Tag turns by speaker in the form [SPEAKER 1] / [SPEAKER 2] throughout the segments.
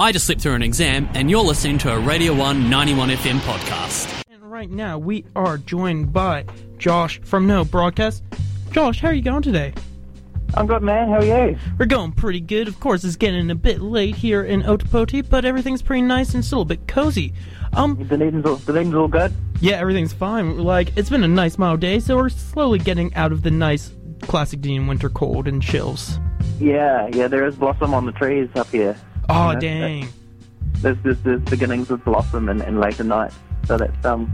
[SPEAKER 1] I just slipped through an exam, and you're listening to a Radio 1 91 FM podcast.
[SPEAKER 2] And right now we are joined by Josh from No Broadcast. Josh, how are you going today?
[SPEAKER 3] I'm good, man. How are you?
[SPEAKER 2] We're going pretty good. Of course, it's getting a bit late here in Ōtepoti, but everything's pretty nice and still a bit cozy. Um,
[SPEAKER 3] Dunedin's all, Dunedin's all good?
[SPEAKER 2] yeah, everything's fine. Like, it's been a nice mild day, so we're slowly getting out of the nice classic Dunedin winter cold and chills.
[SPEAKER 3] Yeah, yeah, there is blossom on the trees up here.
[SPEAKER 2] Oh,
[SPEAKER 3] know,
[SPEAKER 2] dang.
[SPEAKER 3] There's, there's, there's beginnings of blossom and, in later night, so that's um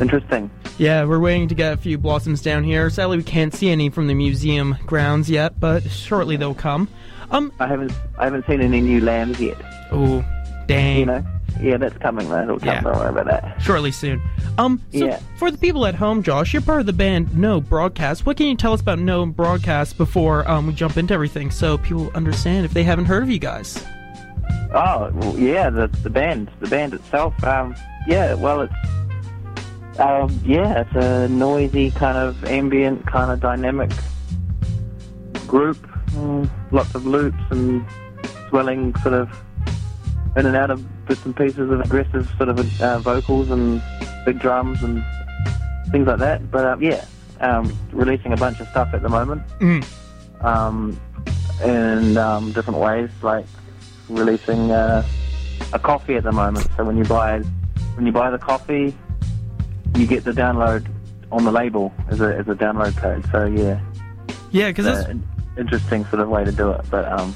[SPEAKER 3] interesting.
[SPEAKER 2] Yeah, we're waiting to get a few blossoms down here. Sadly, we can't see any from the museum grounds yet, but shortly they'll come. Um,
[SPEAKER 3] I haven't I haven't seen any new lambs yet.
[SPEAKER 2] oh, dang.
[SPEAKER 3] You know? Yeah, that's coming, man. It'll come.
[SPEAKER 2] Yeah.
[SPEAKER 3] Don't worry about that.
[SPEAKER 2] Shortly soon. Um, so
[SPEAKER 3] Yeah.
[SPEAKER 2] for the people at home, Josh, you're part of the band No Broadcast. What can you tell us about No Broadcast before um, we jump into everything so people understand if they haven't heard of you guys?
[SPEAKER 3] Oh, well, yeah, the the band, the band itself. Um, yeah, well, it's um, yeah, it's a noisy kind of ambient, kind of dynamic group. Mm, lots of loops and swelling, sort of in and out of bits and pieces of aggressive sort of uh, vocals and big drums and things like that. But um, yeah, um, releasing a bunch of stuff at the moment
[SPEAKER 2] Mm.
[SPEAKER 3] um, in um, different ways, like releasing uh, a coffee at the moment. So when you buy when you buy the coffee, you get the download on the label as a as a download code. So yeah,
[SPEAKER 2] Yeah, because that's
[SPEAKER 3] an interesting sort of way to do it, but um,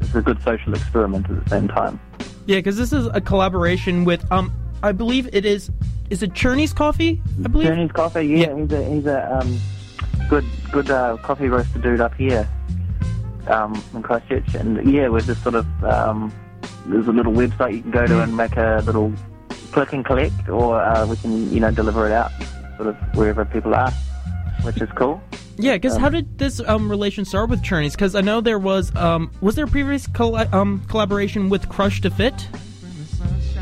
[SPEAKER 3] it's a good social experiment at the same time.
[SPEAKER 2] Yeah, because this is a collaboration with um, I believe it is is it Cherney's Coffee? I believe.
[SPEAKER 3] Journey's coffee, yeah,
[SPEAKER 2] Yeah.
[SPEAKER 3] he's a he's a um, good good uh, coffee roaster dude up here um, in Christchurch, and yeah, we're just sort of um, there's a little website you can go to and make a little click and collect, or uh, we can you know deliver it out sort of wherever people are, which is cool.
[SPEAKER 2] Yeah, because how did this um relation start with Cherney's? Because I know there was um was there a previous coll- um collaboration with Crush to Fit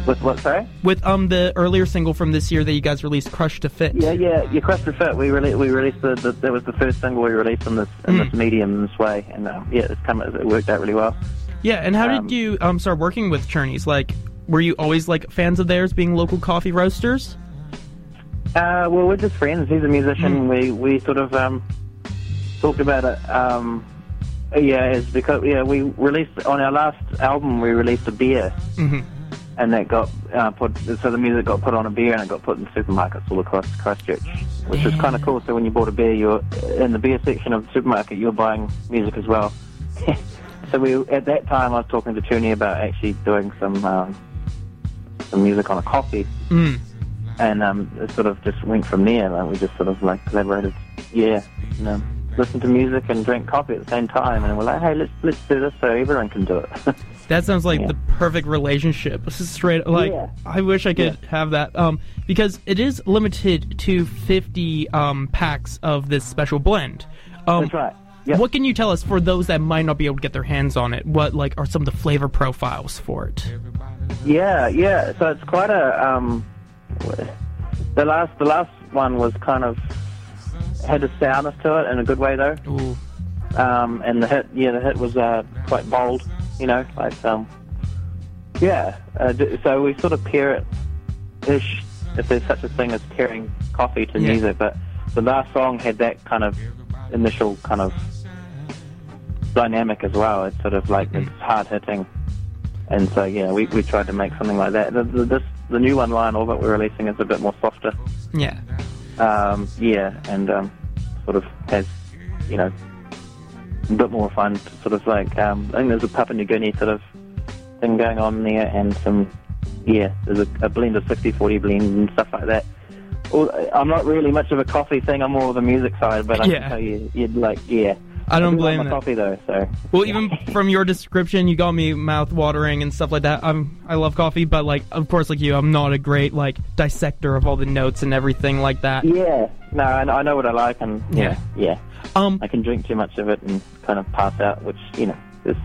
[SPEAKER 3] With what sorry?
[SPEAKER 2] with um the earlier single from this year that you guys released, Crush to Fit.
[SPEAKER 3] Yeah, yeah, your Crush to Fit. We rele- we released the, the that was the first single we released in this in
[SPEAKER 2] Mm.
[SPEAKER 3] this medium in this way, and um, yeah, it's come it worked out really well.
[SPEAKER 2] Yeah, and how
[SPEAKER 3] Um,
[SPEAKER 2] did you um start working with Churnies? Like, were you always like fans of theirs, being local coffee roasters?
[SPEAKER 3] Uh, well, we're just friends. He's a musician.
[SPEAKER 2] Mm.
[SPEAKER 3] We we sort of um, talked about it. Um, yeah, it's because yeah we released on our last album we released a beer,
[SPEAKER 2] hmm
[SPEAKER 3] and that got uh, put. So the music got put on a beer and it got put in supermarkets all across Christchurch, which is kind of cool. So when you bought a beer, you're in the beer section of the supermarket. You're buying music as well. so we at that time I was talking to Toonie about actually doing some um, some music on a coffee
[SPEAKER 2] Mm.
[SPEAKER 3] and um, it sort of just went from there. Like we just sort of like collaborated. Yeah, you know, listen to music and drink coffee at the same time, and we're like, hey, let's let's do this so everyone can do it.
[SPEAKER 2] That sounds like
[SPEAKER 3] Yeah.
[SPEAKER 2] the perfect relationship. This is straight like
[SPEAKER 3] Yeah.
[SPEAKER 2] I wish I could have that. Um, because it is limited to fifty um packs of this special blend. Um,
[SPEAKER 3] That's right. Yep.
[SPEAKER 2] What can you tell us for those that might not be able to get their hands on it? What like are some of the flavor profiles for it?
[SPEAKER 3] Yeah, yeah. So it's quite a um, the last the last one was kind of had a sourness to it in a good way though.
[SPEAKER 2] Ooh.
[SPEAKER 3] Um, and the hit, yeah, the hit was uh, quite bold, you know, like um, yeah. Uh, so we sort of pair it ish, if there's such a thing as pairing coffee to
[SPEAKER 2] Yeah.
[SPEAKER 3] music. But the last song had that kind of initial kind of dynamic as well. It's sort of like
[SPEAKER 2] Mm-hmm.
[SPEAKER 3] it's hard hitting, and so yeah, we we tried to make something like that. The, the, this the new one line, all that we're releasing, is a bit more softer.
[SPEAKER 2] Yeah.
[SPEAKER 3] Um, yeah, and um, sort of has, you know, a bit more fun. Sort of like um, I think there's a Papua New Guinea sort of thing going on there, and some yeah, there's a, a blend of 60-40 blend and stuff like that. I'm not really much of a coffee thing. I'm more of the music side, but I
[SPEAKER 2] Yeah.
[SPEAKER 3] can tell you, you'd like yeah.
[SPEAKER 2] I don't
[SPEAKER 3] do like
[SPEAKER 2] blame
[SPEAKER 3] my
[SPEAKER 2] that.
[SPEAKER 3] coffee though. So
[SPEAKER 2] Well, even from your description, you got me mouth watering and stuff like that. I'm I love coffee, but like of course, like you, I'm not a great like dissector of all the notes and everything like that.
[SPEAKER 3] yeah, no, I, I know what I like, and
[SPEAKER 2] Yeah.
[SPEAKER 3] yeah,
[SPEAKER 2] Um,
[SPEAKER 3] I can drink too much of it and kind of pass out, which you know is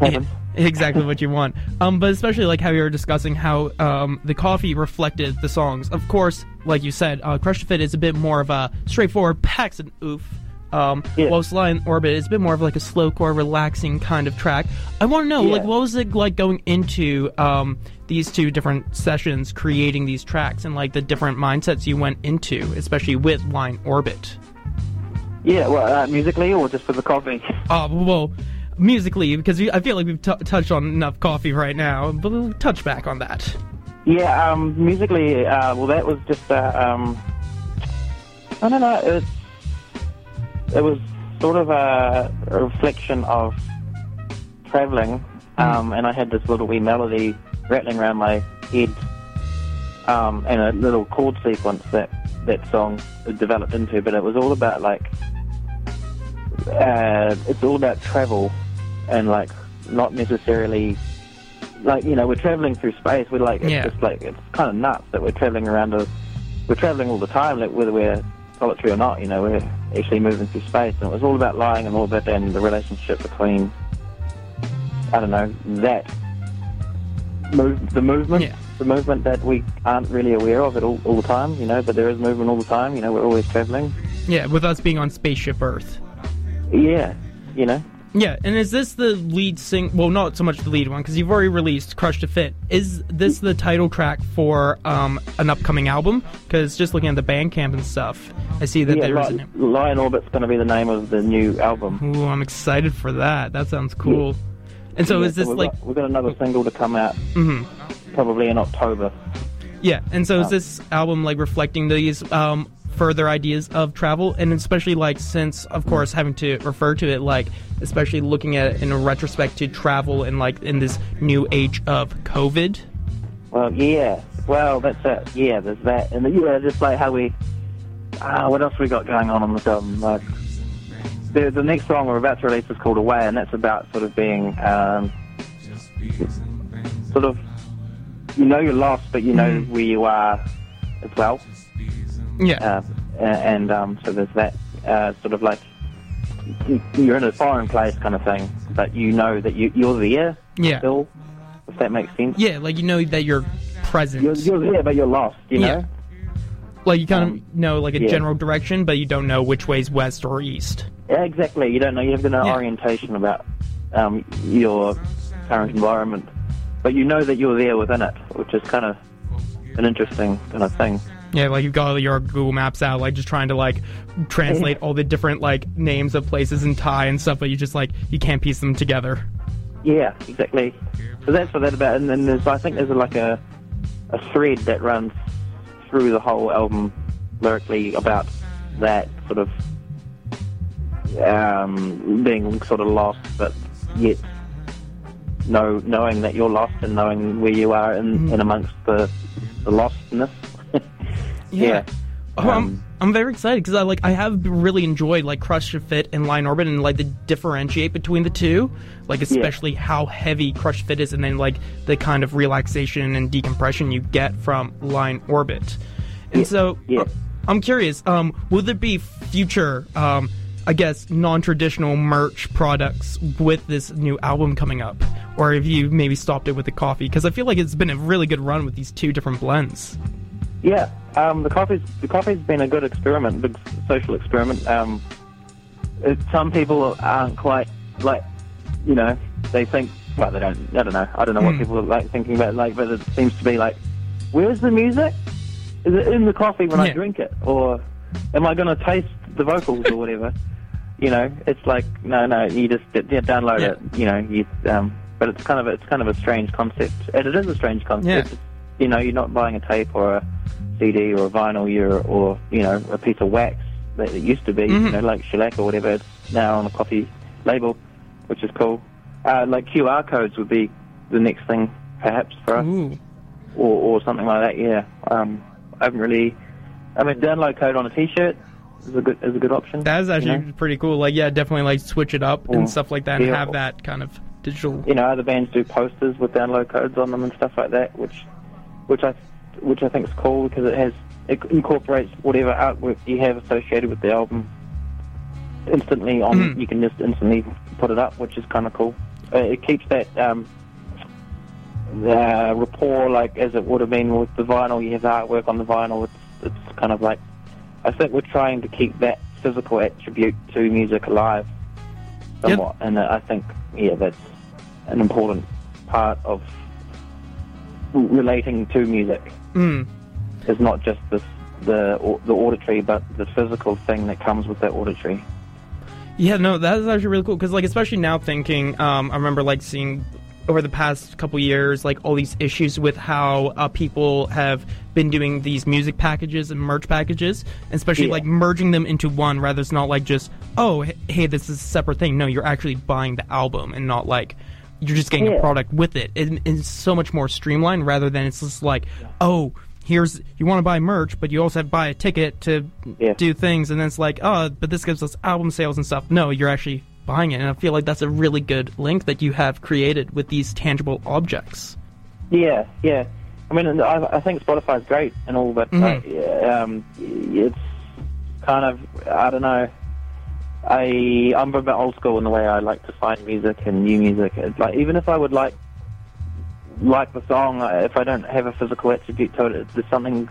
[SPEAKER 2] Yeah,
[SPEAKER 3] happens.
[SPEAKER 2] exactly what you want. Um, but especially like how you were discussing how um, the coffee reflected the songs. Of course, like you said, uh, Crush Fit is a bit more of a straightforward packs and oof Um,
[SPEAKER 3] Yeah.
[SPEAKER 2] Whilst Lie in Orbit is a bit more of like a slowcore, relaxing kind of track. I want to know, like, what was it like going into um, these two different sessions, creating these tracks, and like the different mindsets you went into, especially with Line Orbit.
[SPEAKER 3] Yeah, well, uh, musically or just for the coffee?
[SPEAKER 2] Uh, well, musically, because I feel like we've t- touched on enough coffee right now, but we'll touch back on that.
[SPEAKER 3] Yeah, um, musically, uh, well, that was just, uh, um, I don't know, it was, it was sort of a, a reflection of traveling, um, and I had this little wee melody rattling around my head, um, and a little chord sequence that that song developed into, but it was all about like, uh, it's all about travel, and like not necessarily like you know we're traveling through space. We're like it's
[SPEAKER 2] Yeah.
[SPEAKER 3] just like it's kind of nuts that we're traveling around a we're traveling all the time, like whether we're solitary or not. You know, we're actually moving through space, and it was all about lying and all that, and the relationship between I don't know that move the movement.
[SPEAKER 2] Yeah.
[SPEAKER 3] The movement that we aren't really aware of it all, all the time, you know, but there is movement all the time, you know, we're always traveling.
[SPEAKER 2] Yeah, with us being on Spaceship Earth.
[SPEAKER 3] Yeah, you know.
[SPEAKER 2] Yeah, and is this the lead sing? Well, not so much the lead one because you've already released "Crush to Fit." Is this the title track for um, an upcoming album? Because just looking at the Bandcamp and stuff, I see that
[SPEAKER 3] yeah,
[SPEAKER 2] there's.
[SPEAKER 3] Li- Lion Orbit's going to be the name of the new album.
[SPEAKER 2] ooh, I'm excited for that. That sounds cool. And so
[SPEAKER 3] Yeah,
[SPEAKER 2] is this
[SPEAKER 3] we've
[SPEAKER 2] like?
[SPEAKER 3] got, we've got another single to come out
[SPEAKER 2] mm-hmm.
[SPEAKER 3] probably in October.
[SPEAKER 2] Yeah, and so is
[SPEAKER 3] Oh.
[SPEAKER 2] this album like reflecting these um, further ideas of travel, and especially like since, of course, having to refer to it like, especially looking at it in a retrospect to travel and like in this new age of COVID.
[SPEAKER 3] Well, yeah. Well, that's it. Yeah, there's that, and yeah, just like how we. Ah, what else we got going on on this album? Like, the the next song we're about to release is called Away, and that's about sort of being, um, sort of, you know, you're lost, but you know where you are as well.
[SPEAKER 2] Yeah.
[SPEAKER 3] uh, and um, so there's that uh, sort of like you're in a foreign place kind of thing, but you know that you, you're there
[SPEAKER 2] Yeah.
[SPEAKER 3] still, if that makes sense.
[SPEAKER 2] Yeah, like you know that you're present.
[SPEAKER 3] You're, you're there, but you're lost, you know?
[SPEAKER 2] Yeah. like you kind
[SPEAKER 3] um,
[SPEAKER 2] of know like a
[SPEAKER 3] yeah.
[SPEAKER 2] general direction, but you don't know which way's west or east.
[SPEAKER 3] Yeah, exactly. You don't know, you have no
[SPEAKER 2] Yeah.
[SPEAKER 3] orientation about um, your current environment, but you know that you're there within it, which is kind of an interesting kind of thing.
[SPEAKER 2] Yeah, like you've got your Google Maps out, like just trying to like translate all the different like names of places in Thai and stuff, but you just like you can't piece them together.
[SPEAKER 3] Yeah, exactly. So that's what that about. And then there's, I think there's like a, a thread that runs through the whole album lyrically about that sort of um, being sort of lost, but yet know, knowing that you're lost and knowing where you are in, in amongst the, the lostness. Yeah.
[SPEAKER 2] Oh, I'm,
[SPEAKER 3] Um,
[SPEAKER 2] I'm very excited because I like I have really enjoyed like Crush Fit and Line Orbit and like the differentiate between the two, like especially how heavy Crush Fit is and then like the kind of relaxation and decompression you get from Line Orbit. And
[SPEAKER 3] Yeah,
[SPEAKER 2] so
[SPEAKER 3] yeah.
[SPEAKER 2] uh, I'm curious, um, will there be future, um, I guess, non-traditional merch products with this new album coming up, or have you maybe stopped it with the coffee? Because I feel like it's been a really good run with these two different blends.
[SPEAKER 3] Yeah, um, the coffee's the coffee's been a good experiment, big social experiment. Um, it, some people aren't quite like, you know, they think well, they don't. I don't know. I don't know what
[SPEAKER 2] Hmm.
[SPEAKER 3] people are like thinking about. Like, but it seems to be like, where's the music? Is it in the coffee when I drink it, or am I going to taste the vocals or whatever? You know, it's like no, no. You just yeah, download
[SPEAKER 2] Yeah.
[SPEAKER 3] it. You know, you um, but it's kind of it's kind of a strange concept, and it is a strange concept. You know, you're not buying a tape or a CD or a vinyl, you're or you know a piece of wax that it used to be, you
[SPEAKER 2] Mhm.
[SPEAKER 3] know, like shellac or whatever. It's now on a coffee label, which is cool. Uh, like QR codes would be the next thing, perhaps for us,
[SPEAKER 2] Ooh.
[SPEAKER 3] or or something like that. Yeah, um, I haven't really. I mean, download code on a T-shirt is a good is a good option.
[SPEAKER 2] That is actually
[SPEAKER 3] you know?
[SPEAKER 2] pretty cool. Like, yeah, definitely like switch it up
[SPEAKER 3] Or-
[SPEAKER 2] and stuff like that, and
[SPEAKER 3] yeah.
[SPEAKER 2] have that kind of digital.
[SPEAKER 3] you know, other bands do posters with download codes on them and stuff like that, which, which I, which I think is cool because it has it incorporates whatever artwork you have associated with the album instantly on.
[SPEAKER 2] Mhm.
[SPEAKER 3] You can just instantly put it up, which is kind of cool. Uh, it keeps that um, uh, rapport like as it would have been with the vinyl. You have the artwork on the vinyl. It's it's kind of like I think we're trying to keep that physical attribute to music alive somewhat, and uh, I think yeah, that's an important part of relating to music.
[SPEAKER 2] Mm.
[SPEAKER 3] Is not just this the the auditory, but the physical thing that comes with that auditory.
[SPEAKER 2] Yeah, no, that is actually really cool because, like, especially now thinking, um, I remember like seeing over the past couple years, like all these issues with how uh, people have been doing these music packages and merch packages, and especially
[SPEAKER 3] Yeah.
[SPEAKER 2] like merging them into one rather it's not like just oh hey this is a separate thing. No, you're actually buying the album and not like you're just getting a product with it. it. It's so much more streamlined rather than it's just like oh. Here's you want to buy merch, but you also have to buy a ticket to
[SPEAKER 3] Yeah.
[SPEAKER 2] do things, and then it's like, oh, but this gives us album sales and stuff. No, you're actually buying it, and I feel like that's a really good link that you have created with these tangible objects.
[SPEAKER 3] Yeah, yeah. I mean, I, I think Spotify's great and all, but uh,
[SPEAKER 2] Mhm.
[SPEAKER 3] yeah, um, it's kind of I don't know. I I'm a bit old school in the way I like to find music and new music. It's like even if I would like like the song, if I don't have a physical attribute to it, there's something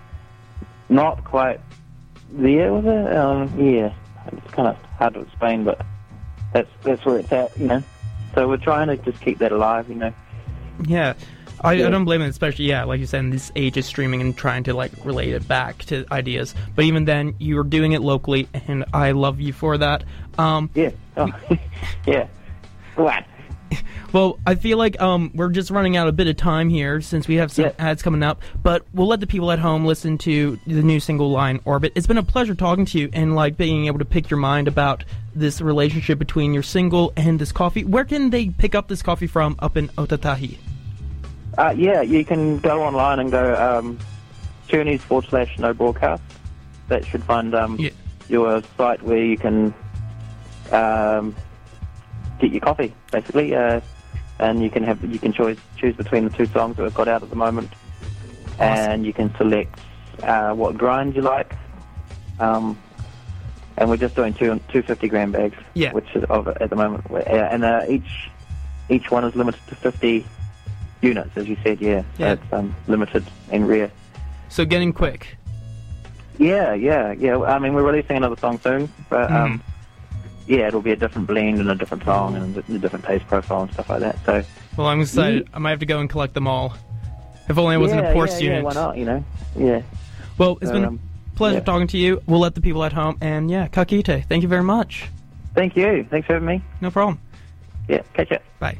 [SPEAKER 3] not quite there with it. Um, yeah, it's kind of hard to explain, but that's that's where it's at, you know. So we're trying to just keep that alive, you know.
[SPEAKER 2] Yeah. I. I don't blame it, especially yeah, like you said, in this age of streaming and trying to like relate it back to ideas. But even then, you are doing it locally, and I love you for that. Um,
[SPEAKER 3] Yeah. Oh, yeah. What?
[SPEAKER 2] Well, I feel like um, we're just running out a bit of time here since we have some
[SPEAKER 3] Yeah.
[SPEAKER 2] ads coming up. But we'll let the people at home listen to the new single line "Orbit." It's been a pleasure talking to you and like being able to pick your mind about this relationship between your single and this coffee. Where can they pick up this coffee from up in Ōtautahi?
[SPEAKER 3] Uh, yeah, you can go online and go um, Journeys forward slash no broadcast. That should find um,
[SPEAKER 2] Yeah.
[SPEAKER 3] your site where you can um, get your coffee, basically, uh, and you can have you can choose choose between the two songs that we've got out at the moment, and you can select uh, what grind you like. Um, and we're just doing two two fifty gram bags,
[SPEAKER 2] Yeah.
[SPEAKER 3] which is of at the moment, uh, and uh, each each one is limited to fifty units, as you said. Yeah, so
[SPEAKER 2] Yeah.
[SPEAKER 3] it's um, limited and rare.
[SPEAKER 2] So getting quick.
[SPEAKER 3] Yeah, yeah, yeah. I mean, we're releasing another song soon, but
[SPEAKER 2] Mm-hmm.
[SPEAKER 3] um, yeah, it'll be a different blend and a different song and a different taste profile and stuff like that. So
[SPEAKER 2] Well, I'm excited. I might have to go and collect them all. If only I wasn't
[SPEAKER 3] yeah,
[SPEAKER 2] a poor
[SPEAKER 3] yeah,
[SPEAKER 2] student.
[SPEAKER 3] Yeah, why not? You know, yeah.
[SPEAKER 2] Well, it's
[SPEAKER 3] So,
[SPEAKER 2] been
[SPEAKER 3] um,
[SPEAKER 2] a pleasure
[SPEAKER 3] yeah.
[SPEAKER 2] talking to you. We'll let the people at home and yeah, kakite. Thank you very much.
[SPEAKER 3] Thank you. Thanks for having me.
[SPEAKER 2] No problem.
[SPEAKER 3] Yeah, catch ya.
[SPEAKER 2] Bye.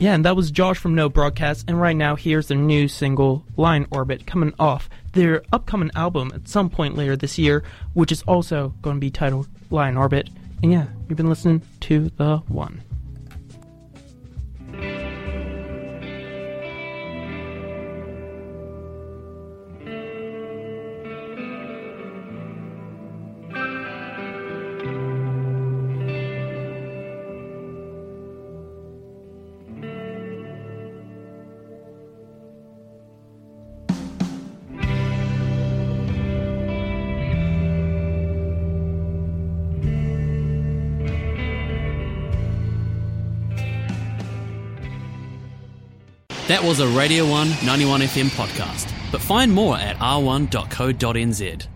[SPEAKER 2] Yeah, and that was Josh from No Broadcast, and right now here's their new single, Line Orbit, coming off their upcoming album at some point later this year, which is also going to be titled Line Orbit. And yeah, you've been listening to The One.
[SPEAKER 1] That was a Radio 1 91 FM podcast. But find more at r1.co.nz.